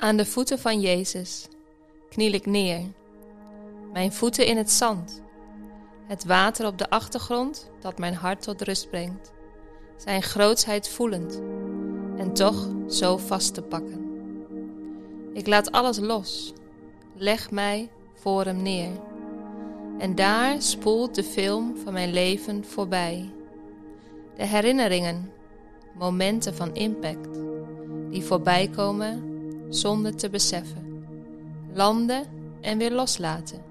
Aan de voeten van Jezus kniel ik neer, mijn voeten in het zand, het water op de achtergrond dat mijn hart tot rust brengt, zijn grootsheid voelend en toch zo vast te pakken. Ik laat alles los, leg mij voor hem neer. En daar spoelt de film van mijn leven voorbij. De herinneringen, momenten van impact, die voorbij komen zonder te beseffen. Landen en weer loslaten.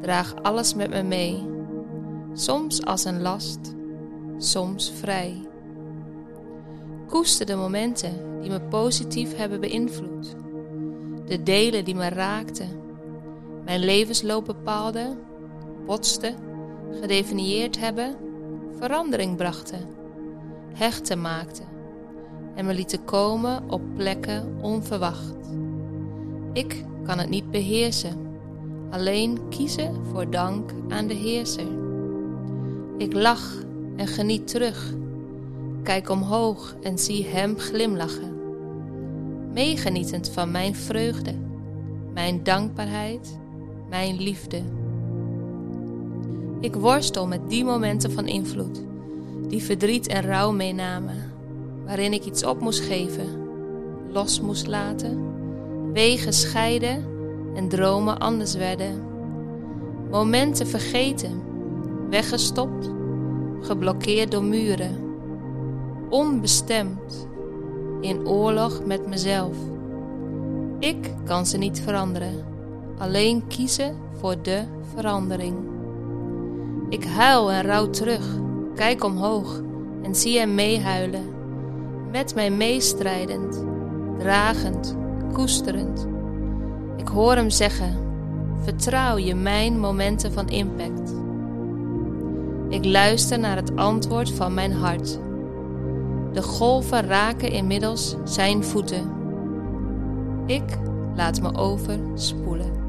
Draag alles met me mee. Soms als een last, soms vrij. Koester de momenten die me positief hebben beïnvloed. De delen die me raakten. Mijn levensloop bepaalden, botsten, gedefinieerd hebben, verandering brachten, hechten maakten en me lieten komen op plekken onverwacht. Ik kan het niet beheersen, alleen kiezen voor dank aan de Heerser. Ik lach en geniet terug, kijk omhoog en zie Hem glimlachen, meegenietend van mijn vreugde, mijn dankbaarheid, mijn liefde. Ik worstel met die momenten van invloed, die verdriet en rouw meenamen waarin ik iets op moest geven, los moest laten, wegen scheiden en dromen anders werden. Momenten vergeten, weggestopt, geblokkeerd door muren. Onbestemd, in oorlog met mezelf. Ik kan ze niet veranderen, alleen kiezen voor de verandering. Ik huil en rouw terug, kijk omhoog en zie hem meehuilen met mij meestrijdend, dragend, koesterend. Ik hoor hem zeggen: Vertrouw je mijn momenten van impact. Ik luister naar het antwoord van mijn hart. De golven raken inmiddels zijn voeten. Ik laat me overspoelen.